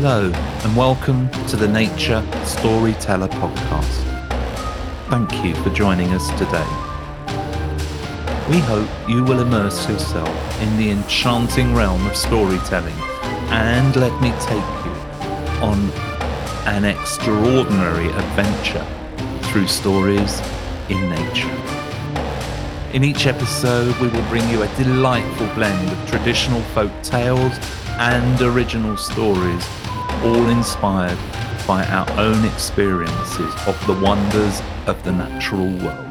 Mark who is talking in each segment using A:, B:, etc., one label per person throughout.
A: Hello, and welcome to the Nature Storyteller Podcast. Thank you for joining us today. We hope you will immerse yourself in the enchanting realm of storytelling and let me take you on an extraordinary adventure through stories in nature. In each episode, we will bring you a delightful blend of traditional folk tales and original stories, all inspired by our own experiences of the wonders of the natural world.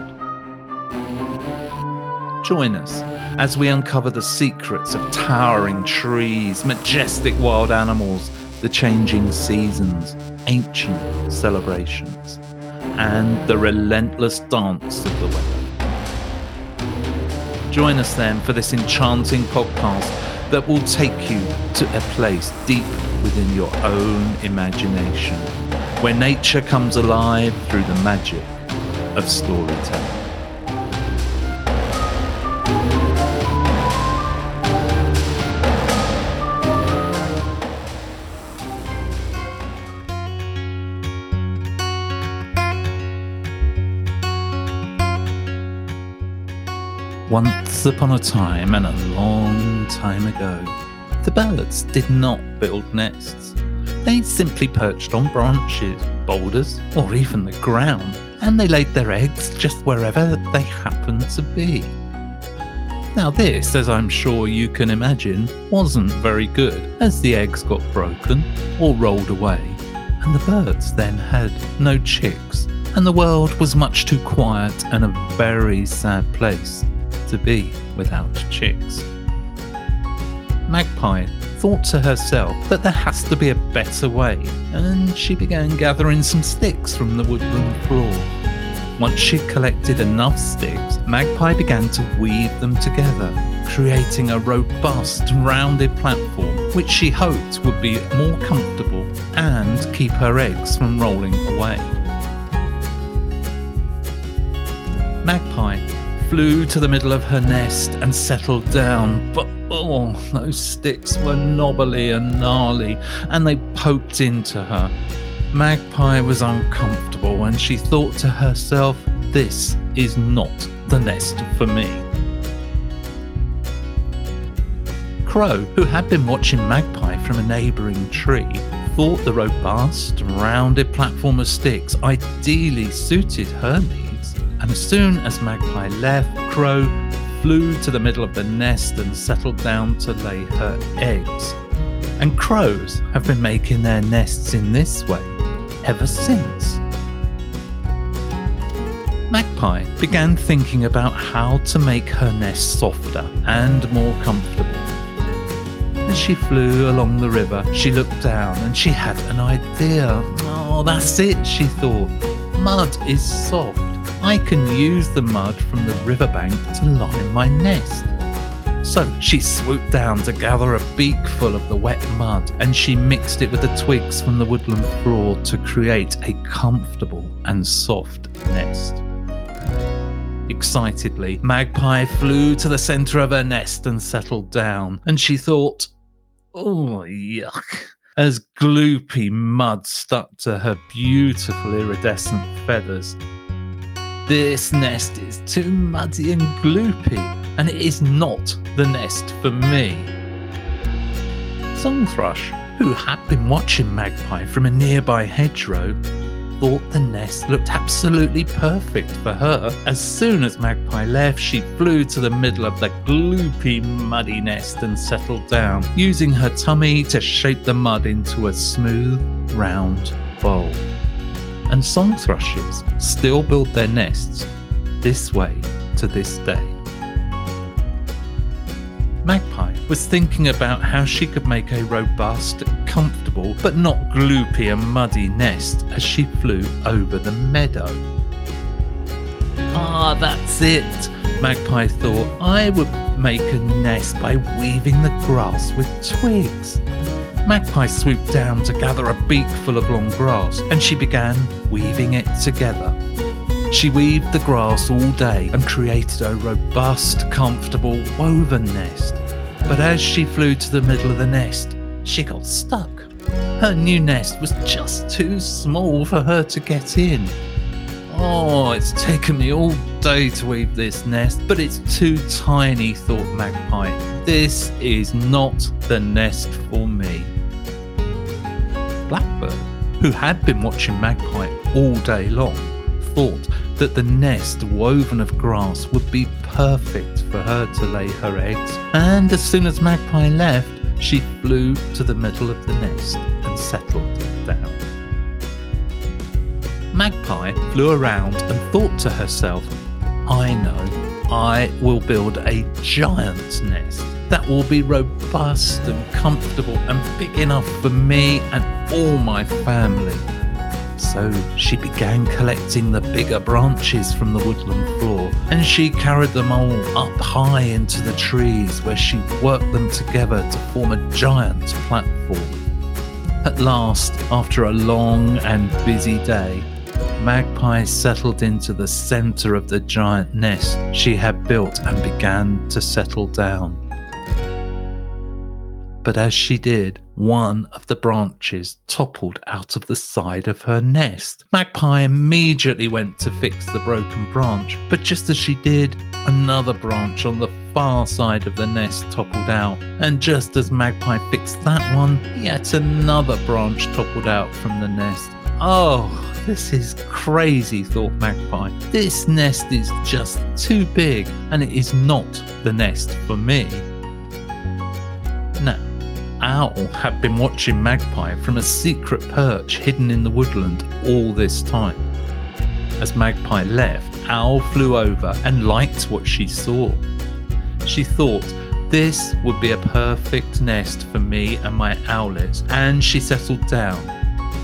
A: Join us as we uncover the secrets of towering trees, majestic wild animals, the changing seasons, ancient celebrations, and the relentless dance of the weather. Join us then for this enchanting podcast that will take you to a place deep within your own imagination, where nature comes alive through the magic of storytelling. Once upon a time, and a long time ago, the birds did not build nests. They simply perched on branches, boulders, or even the ground, and they laid their eggs just wherever they happened to be. Now, this, as I'm sure you can imagine, wasn't very good, as the eggs got broken or rolled away, and the birds then had no chicks, and the world was much too quiet and a very sad place to be without chicks. Magpie thought to herself that there has to be a better way, and she began gathering some sticks from the woodland floor. Once she'd collected enough sticks, Magpie began to weave them together, creating a robust, rounded platform which she hoped would be more comfortable and keep her eggs from rolling away. Magpie flew to the middle of her nest and settled down, but oh, those sticks were knobbly and gnarly, and they poked into her. Magpie was uncomfortable, and she thought to herself, This is not the nest for me. Crow, who had been watching Magpie from a neighbouring tree, thought the robust, rounded platform of sticks ideally suited her needs, and as soon as Magpie left, Crow flew to the middle of the nest and settled down to lay her eggs. And crows have been making their nests in this way ever since. Magpie began thinking about how to make her nest softer and more comfortable. As she flew along the river, she looked down and she had an idea. Oh, that's it, she thought. Mud is soft. I can use the mud from the riverbank to line my nest. So she swooped down to gather a beakful of the wet mud and she mixed it with the twigs from the woodland floor to create a comfortable and soft nest. Excitedly, Magpie flew to the center of her nest and settled down, and she thought, Oh, yuck. As gloopy mud stuck to her beautiful iridescent feathers. This nest is too muddy and gloopy, and it is not the nest for me. Song thrush, who had been watching Magpie from a nearby hedgerow, thought the nest looked absolutely perfect for her. As soon as Magpie left, she flew to the middle of the gloopy, muddy nest and settled down, using her tummy to shape the mud into a smooth, round bowl. And song thrushes still build their nests this way to this day. Magpie was thinking about how she could make a robust, comfortable, but not gloopy and muddy nest as she flew over the meadow. Ah, that's it, Magpie thought. I would make a nest by weaving the grass with twigs. Magpie swooped down to gather a beakful of long grass, and she began weaving it together. She weaved the grass all day and created a robust, comfortable, woven nest. But as she flew to the middle of the nest, she got stuck. Her new nest was just too small for her to get in. Oh, it's taken me all day to weave this nest, but it's too tiny, thought Magpie. This is not the nest for me. Blackbird, who had been watching Magpie all day long, thought that the nest woven of grass would be perfect for her to lay her eggs, and as soon as Magpie left, she flew to the middle of the nest and settled down. Magpie flew around and thought to herself, I know, I will build a giant nest that will be robust and comfortable and big enough for me and all my family. So she began collecting the bigger branches from the woodland floor, and she carried them all up high into the trees where she worked them together to form a giant platform. At last, after a long and busy day, Magpie settled into the center of the giant nest she had built and began to settle down but as she did, one of the branches toppled out of the side of her nest. Magpie immediately went to fix the broken branch, but just as she did, another branch on the far side of the nest toppled out. And just as Magpie fixed that one, yet another branch toppled out from the nest. Oh, this is crazy, thought Magpie. This nest is just too big, and it is not the nest for me. Now, Owl had been watching Magpie from a secret perch hidden in the woodland all this time. As Magpie left, Owl flew over and liked what she saw. She thought this would be a perfect nest for me and my owlets, and she settled down.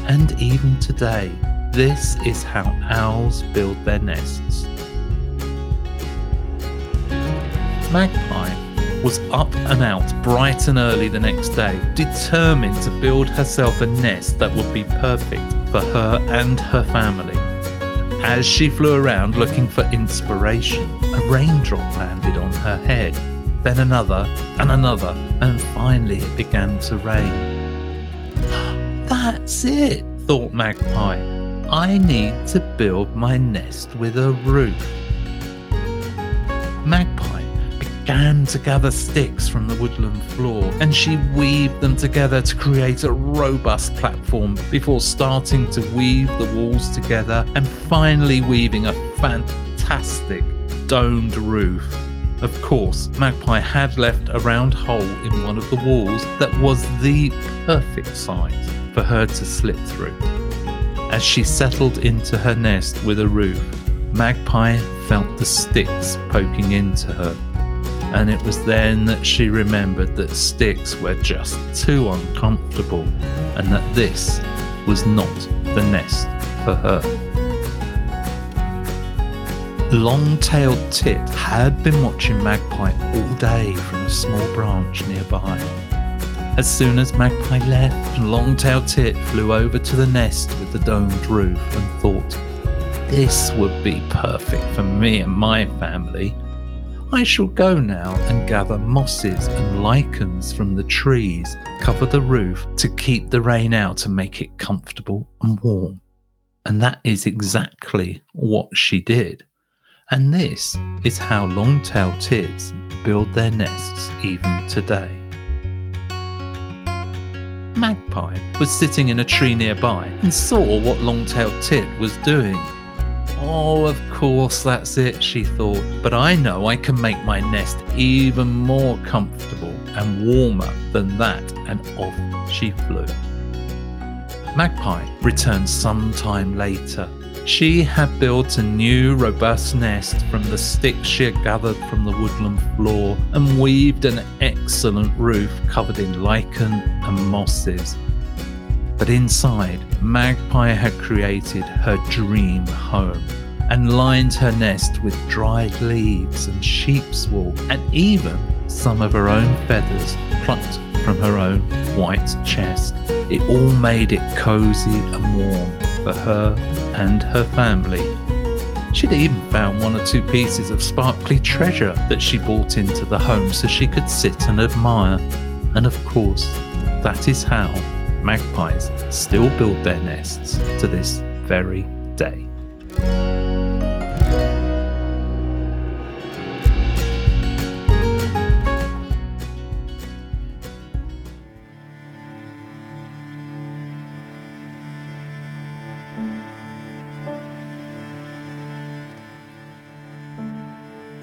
A: And even today, this is how owls build their nests. Magpie was up and out bright and early the next day, determined to build herself a nest that would be perfect for her and her family. As she flew around looking for inspiration, a raindrop landed on her head, then another and another, and finally it began to rain. That's it, thought Magpie. I need to build my nest with a roof. Magpie began to gather sticks from the woodland floor, and she weaved them together to create a robust platform before starting to weave the walls together and finally weaving a fantastic domed roof. Of course, Magpie had left a round hole in one of the walls that was the perfect size for her to slip through. As she settled into her nest with a roof, Magpie felt the sticks poking into her and it was then that she remembered that sticks were just too uncomfortable and that this was not the nest for her. Long tailed Tit had been watching Magpie all day from a small branch nearby. As soon as Magpie left, Long tailed Tit flew over to the nest with the domed roof and thought, This would be perfect for me and my family. I shall go now and gather mosses and lichens from the trees, cover the roof to keep the rain out and make it comfortable and warm. And that is exactly what she did. And this is how long tailed tits build their nests even today. Magpie was sitting in a tree nearby and saw what Long tailed Tit was doing Oh, of course, that's it, she thought. But I know I can make my nest even more comfortable and warmer than that, and off she flew. Magpie returned some time later. She had built a new robust nest from the sticks she had gathered from the woodland floor and weaved an excellent roof covered in lichen and mosses but inside, Magpie had created her dream home and lined her nest with dried leaves and sheep's wool and even some of her own feathers plucked from her own white chest. It all made it cozy and warm for her and her family. She'd even found one or two pieces of sparkly treasure that she brought into the home so she could sit and admire. And of course, that is how magpies still build their nests to this very day.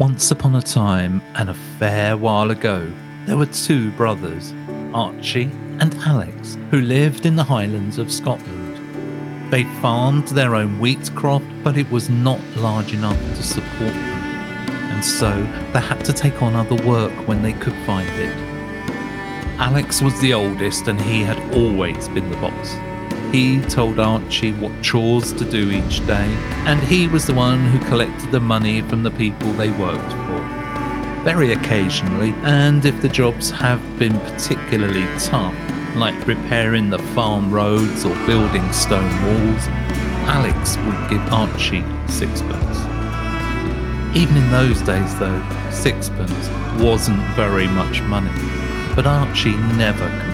A: Once upon a time, and a fair while ago, there were two brothers, Archie and Alex, who lived in the Highlands of Scotland. They farmed their own wheat crop, but it was not large enough to support them, and so they had to take on other work when they could find it. Alex was the oldest, and he had always been the boss. He told Archie what chores to do each day, and he was the one who collected the money from the people they worked for. Very occasionally, and if the jobs have been particularly tough, like repairing the farm roads or building stone walls, Alex would give Archie sixpence. Even in those days, though, sixpence wasn't very much money, but Archie never.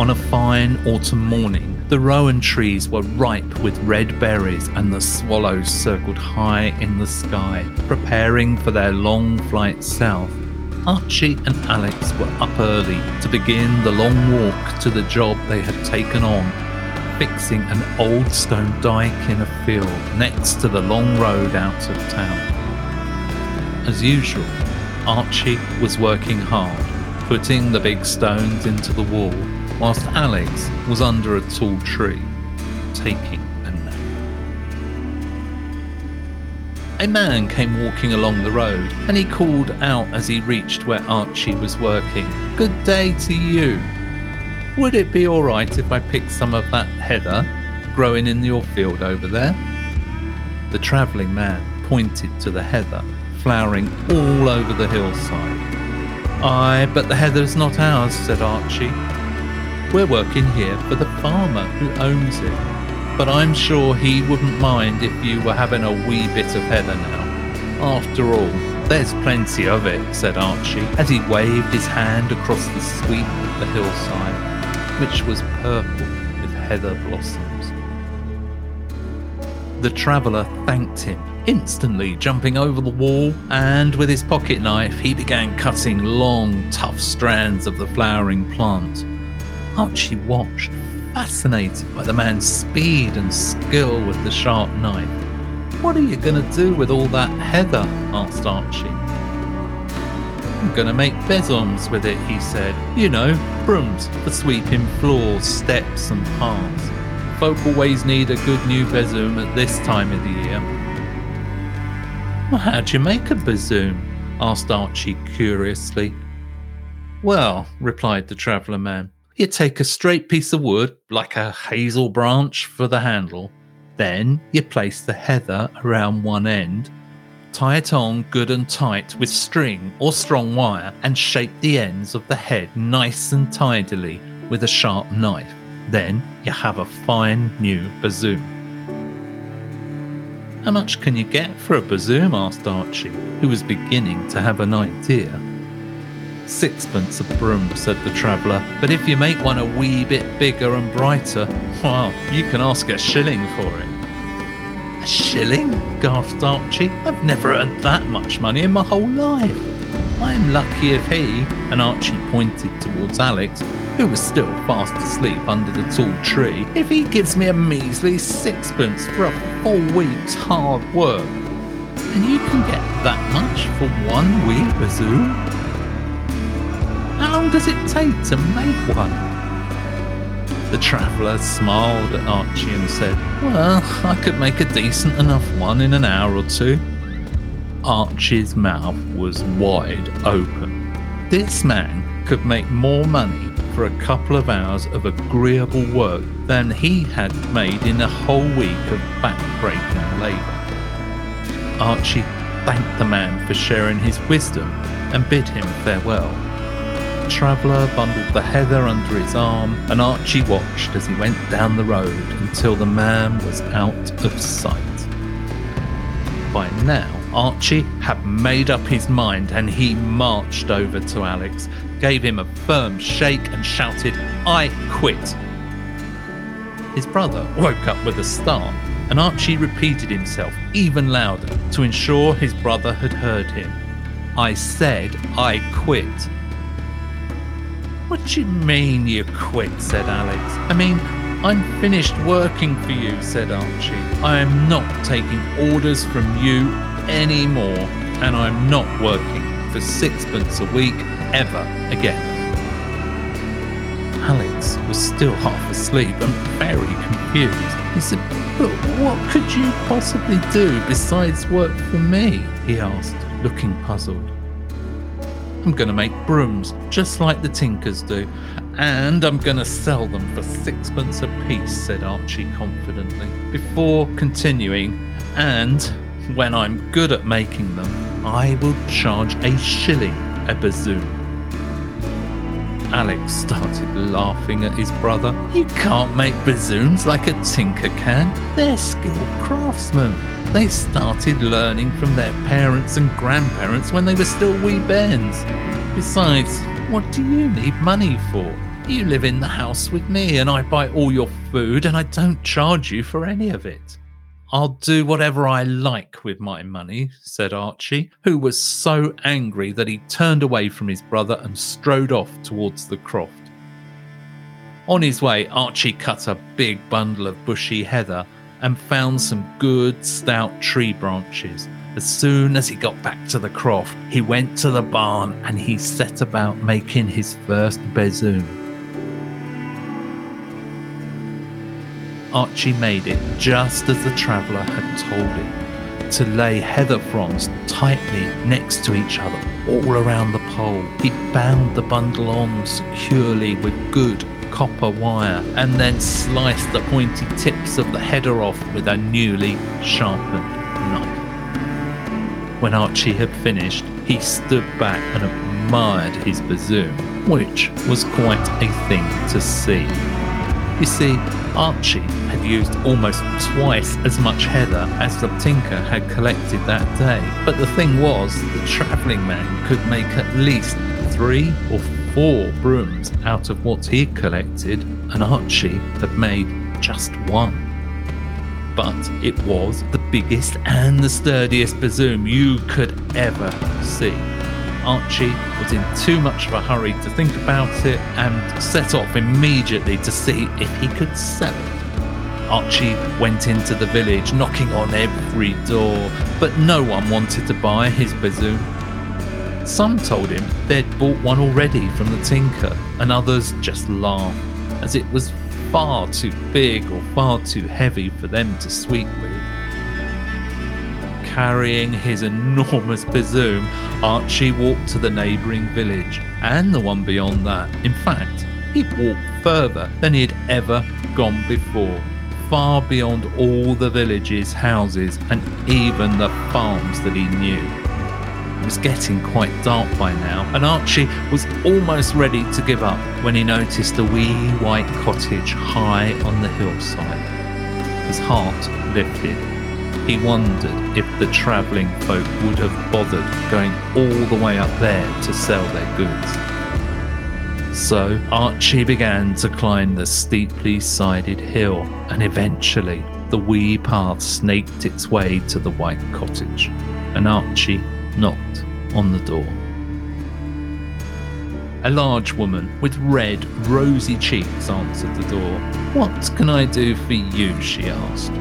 A: On a fine autumn morning, the rowan trees were ripe with red berries, and the swallows circled high in the sky, preparing for their long flight south. Archie and Alex were up early to begin the long walk to the job they had taken on, fixing an old stone dike in a field next to the long road out of town. As usual, Archie was working hard, putting the big stones into the wall whilst Alex was under a tall tree, taking a nap. A man came walking along the road, and he called out as he reached where Archie was working, Good day to you. Would it be all right if I picked some of that heather growing in your field over there? The travelling man pointed to the heather flowering all over the hillside. Aye, but the heather's not ours, said Archie. We're working here for the farmer who owns it. But I'm sure he wouldn't mind if you were having a wee bit of heather now. After all, there's plenty of it, said Archie, as he waved his hand across the sweep of the hillside, which was purple with heather blossoms. The traveller thanked him, instantly jumping over the wall, and with his pocket knife he began cutting long, tough strands of the flowering plant. Archie watched, fascinated by the man's speed and skill with the sharp knife. What are you going to do with all that heather? asked Archie. I'm going to make besoms with it, he said. You know, brooms for sweeping floors, steps, and paths. Folk always need a good new besom at this time of the year. Well, how do you make a besom? asked Archie curiously. Well, replied the traveller man, you take a straight piece of wood, like a hazel branch, for the handle. Then you place the heather around one end, tie it on good and tight with string or strong wire, and shape the ends of the head nice and tidily with a sharp knife. Then you have a fine new besom. How much can you get for a besom? asked Archie, who was beginning to have an idea. Sixpence a broom, said the traveller, but if you make one a wee bit bigger and brighter, well, you can ask a shilling for it. A shilling? gasped Archie. I've never earned that much money in my whole life. I'm lucky if he, and Archie pointed towards Alex, who was still fast asleep under the tall tree, if he gives me a measly sixpence for a full week's hard work. And you can get that much for one wee besom? How does it take to make one? The traveller smiled at Archie and said, Well, I could make a decent enough one in an hour or two. Archie's mouth was wide open. This man could make more money for a couple of hours of agreeable work than he had made in a whole week of back-breaking labour. Archie thanked the man for sharing his wisdom and bid him farewell traveller bundled the heather under his arm, and Archie watched as he went down the road until the man was out of sight. By now, Archie had made up his mind and he marched over to Alex, gave him a firm shake and shouted, I quit. His brother woke up with a start, and Archie repeated himself even louder to ensure his brother had heard him. I said I quit. What do you mean you quit? said Alex. I mean, I'm finished working for you, said Archie. I am not taking orders from you anymore, and I'm not working for sixpence a week ever again. Alex was still half asleep and very confused. He said, But what could you possibly do besides work for me? he asked, looking puzzled. I'm going to make brooms, just like the Tinkers do, and I'm going to sell them for sixpence apiece, said Archie confidently, before continuing, and when I'm good at making them, I will charge a shilling a besom. Alex started laughing at his brother. You can't make besoms like a tinker can. They're skilled craftsmen. They started learning from their parents and grandparents when they were still wee bairns. Besides, what do you need money for? You live in the house with me and I buy all your food and I don't charge you for any of it. I'll do whatever I like with my money, said Archie, who was so angry that he turned away from his brother and strode off towards the croft. On his way, Archie cut a big bundle of bushy heather and found some good stout tree branches. As soon as he got back to the croft, he went to the barn and he set about making his first besom. Archie made it just as the traveller had told him to lay heather fronds tightly next to each other all around the pole. He bound the bundle on securely with good copper wire and then sliced the pointy tips of the header off with a newly sharpened knife. When Archie had finished, he stood back and admired his besom, which was quite a thing to see. You see, Archie had used almost twice as much heather as the tinker had collected that day. But the thing was, the travelling man could make at least three or four brooms out of what he collected, and Archie had made just one but it was the biggest and the sturdiest besom you could ever see. Archie was in too much of a hurry to think about it and set off immediately to see if he could sell it. Archie went into the village, knocking on every door, but no one wanted to buy his besom. Some told him they'd bought one already from the tinker, and others just laughed, as it was far too big or far too heavy for them to sweep with. Carrying his enormous besom, Archie walked to the neighbouring village and the one beyond that. In fact, he walked further than he had ever gone before, far beyond all the villages, houses, and even the farms that he knew. It was getting quite dark by now, and Archie was almost ready to give up when he noticed a wee white cottage high on the hillside. His heart lifted. He wondered if the travelling folk would have bothered going all the way up there to sell their goods. So Archie began to climb the steeply sided hill, and eventually the wee path snaked its way to the white cottage, and Archie knocked on the door. A large woman with red, rosy cheeks answered the door. What can I do for you? she asked.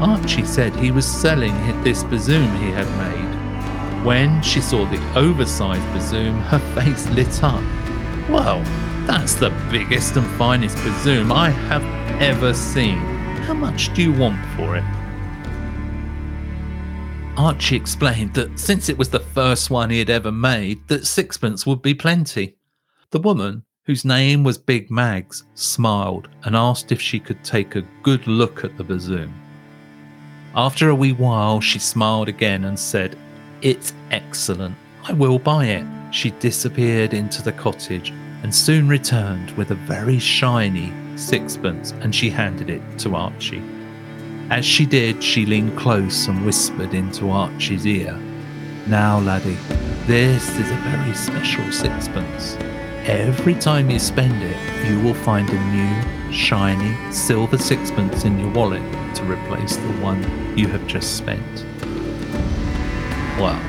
A: Archie said he was selling this besom he had made. When she saw the oversized besom, her face lit up. Well, that's the biggest and finest besom I have ever seen. How much do you want for it? Archie explained that since it was the first one he had ever made, that sixpence would be plenty. The woman, whose name was Big Mags, smiled and asked if she could take a good look at the besom. After a wee while, she smiled again and said, It's excellent. I will buy it. She disappeared into the cottage and soon returned with a very shiny sixpence and she handed it to Archie. As she did, she leaned close and whispered into Archie's ear, Now, laddie, This is a very special sixpence. Every time you spend it, you will find a new, shiny silver sixpence in your wallet to replace the one you have just spent. Well,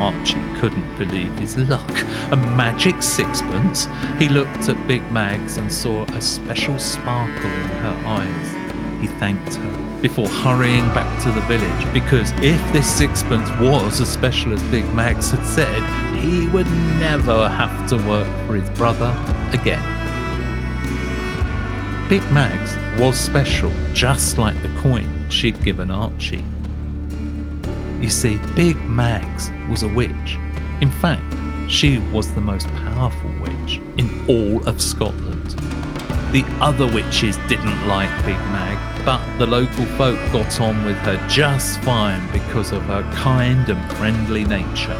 A: Archie couldn't believe his luck. A magic sixpence? He looked at Big Mags and saw a special sparkle in her eyes. He thanked her before hurrying back to the village because if this sixpence was as special as Big Mags had said, he would never have to work for his brother again. Big Mags was special, just like the coin she'd given Archie. You see, Big Mags was a witch. In fact, she was the most powerful witch in all of Scotland. The other witches didn't like Big Mag, but the local folk got on with her just fine because of her kind and friendly nature.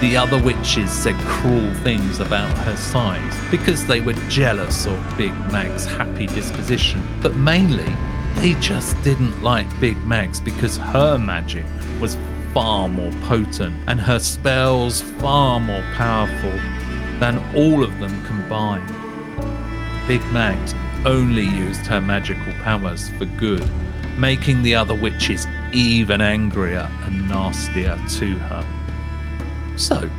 A: The other witches said cruel things about her size because they were jealous of Big Mag's happy disposition, but mainly they just didn't like Big Mags because her magic was far more potent and her spells far more powerful than all of them combined. Big Mags only used her magical powers for good, making the other witches even angrier and nastier to her. So,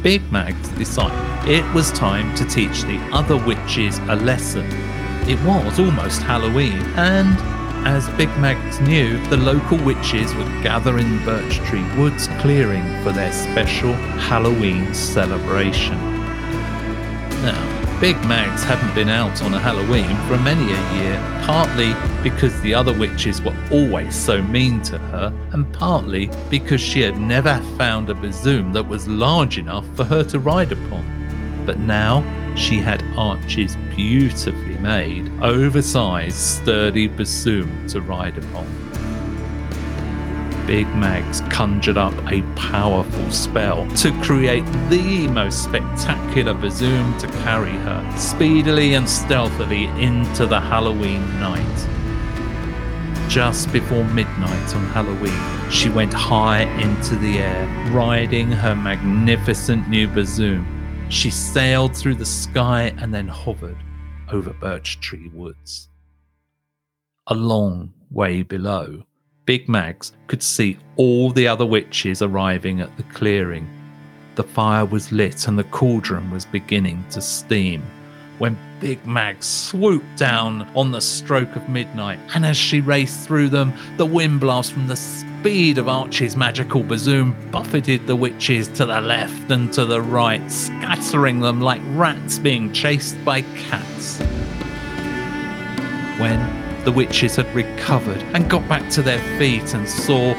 A: Big Mags decided it was time to teach the other witches a lesson it was almost Halloween, and as Big Mags knew, the local witches would gather in the Birch Tree Woods clearing for their special Halloween celebration. Now, Big Mags hadn't been out on a Halloween for many a year, partly because the other witches were always so mean to her, and partly because she had never found a besom that was large enough for her to ride upon. But now she had Archie's beautifully made, oversized, sturdy besom to ride upon. Big Mags conjured up a powerful spell to create the most spectacular besom to carry her speedily and stealthily into the Halloween night. Just before midnight on Halloween, she went high into the air, riding her magnificent new besom. she sailed through the sky and then hovered over Birch Tree Woods. A long way below, Big Mags could see all the other witches arriving at the clearing. The fire was lit and the cauldron was beginning to steam when Big Mag swooped down on the stroke of midnight, and as she raced through them, the wind blast from the speed of Archie's magical besom buffeted the witches to the left and to the right, scattering them like rats being chased by cats. When the witches had recovered and got back to their feet and saw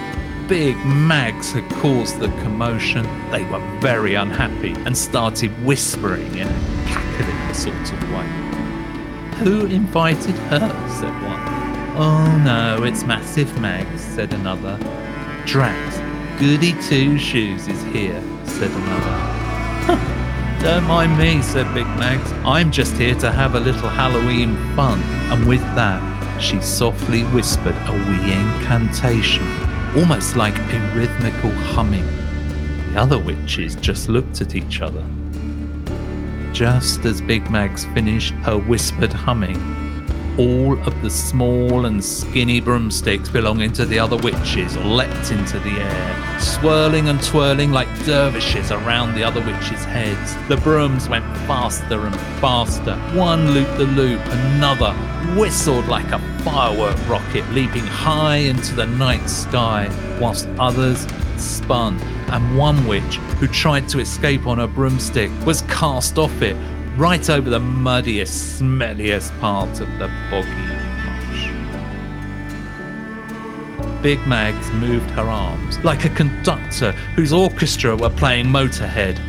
A: Big Mags had caused the commotion, they were very unhappy and started whispering in a cackling sort of way. Who invited her? said one. Oh no, it's Massive Mags, said another. Drat, Goody Two Shoes is here, said another. Don't mind me, said Big Mags. I'm just here to have a little Halloween fun. And with that, she softly whispered a wee incantation, almost like a rhythmical humming. The other witches just looked at each other. Just as Big Mags finished her whispered humming, all of the small and skinny broomsticks belonging to the other witches leapt into the air, swirling and twirling like dervishes around the other witches' heads. The brooms went faster and faster. One looped the loop, another whistled like a firework rocket, leaping high into the night sky, whilst others spun and one witch, who tried to escape on a broomstick, was cast off it right over the muddiest, smelliest part of the boggy marsh. Big Mags moved her arms like a conductor whose orchestra were playing Motorhead.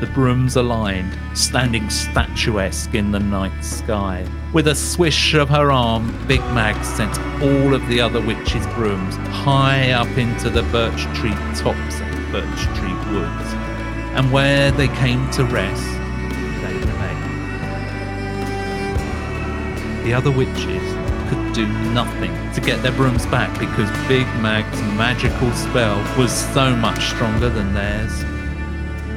A: The brooms aligned, standing statuesque in the night sky. With a swish of her arm, Big Mag sent all of the other witches' brooms high up into the birch tree tops and birch tree woods, and where they came to rest, The other witches could do nothing to get their brooms back because Big Mag's magical spell was so much stronger than theirs.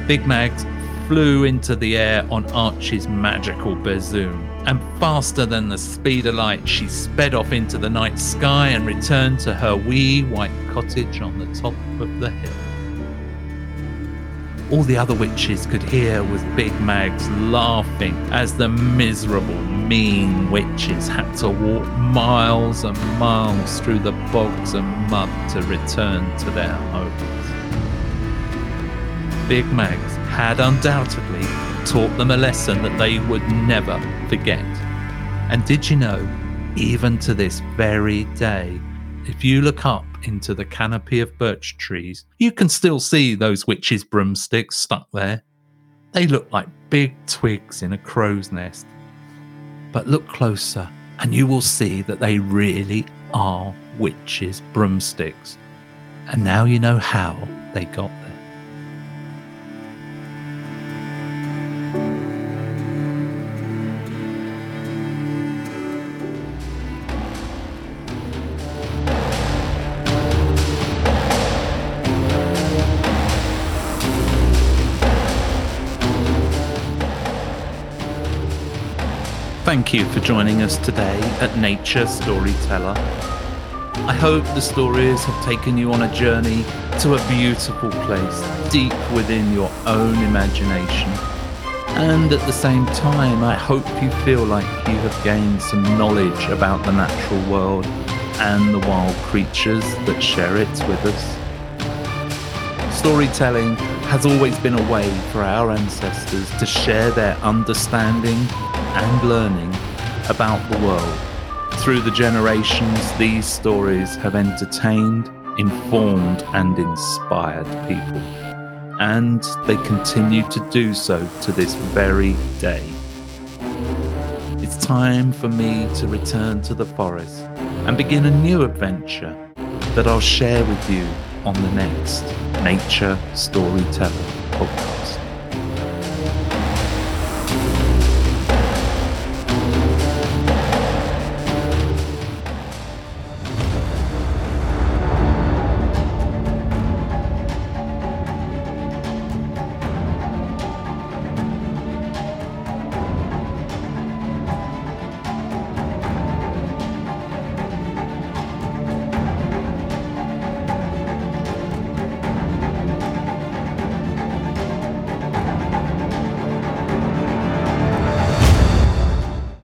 A: Big Mags flew into the air on Archie's magical besom, and faster than the speed of light, she sped off into the night sky and returned to her wee white cottage on the top of the hill. All the other witches could hear was Big Mags laughing as the miserable, mean witches had to walk miles and miles through the bogs and mud to return to their homes. Big Mags had undoubtedly taught them a lesson that they would never forget. And did you know, even to this very day, if you look up into the canopy of birch trees, you can still see those witches' broomsticks stuck there. They look like big twigs in a crow's nest. But look closer, and you will see that they really are witches' broomsticks. And now you know how they got there. Thank you for joining us today at Nature Storyteller. I hope the stories have taken you on a journey to a beautiful place deep within your own imagination. And at the same time, I hope you feel like you have gained some knowledge about the natural world and the wild creatures that share it with us. Storytelling has always been a way for our ancestors to share their understanding and learning about the world. Through the generations, these stories have entertained, informed, and inspired people. And they continue to do so to this very day. It's time for me to return to the forest and begin a new adventure that I'll share with you on the next Nature Storyteller podcast.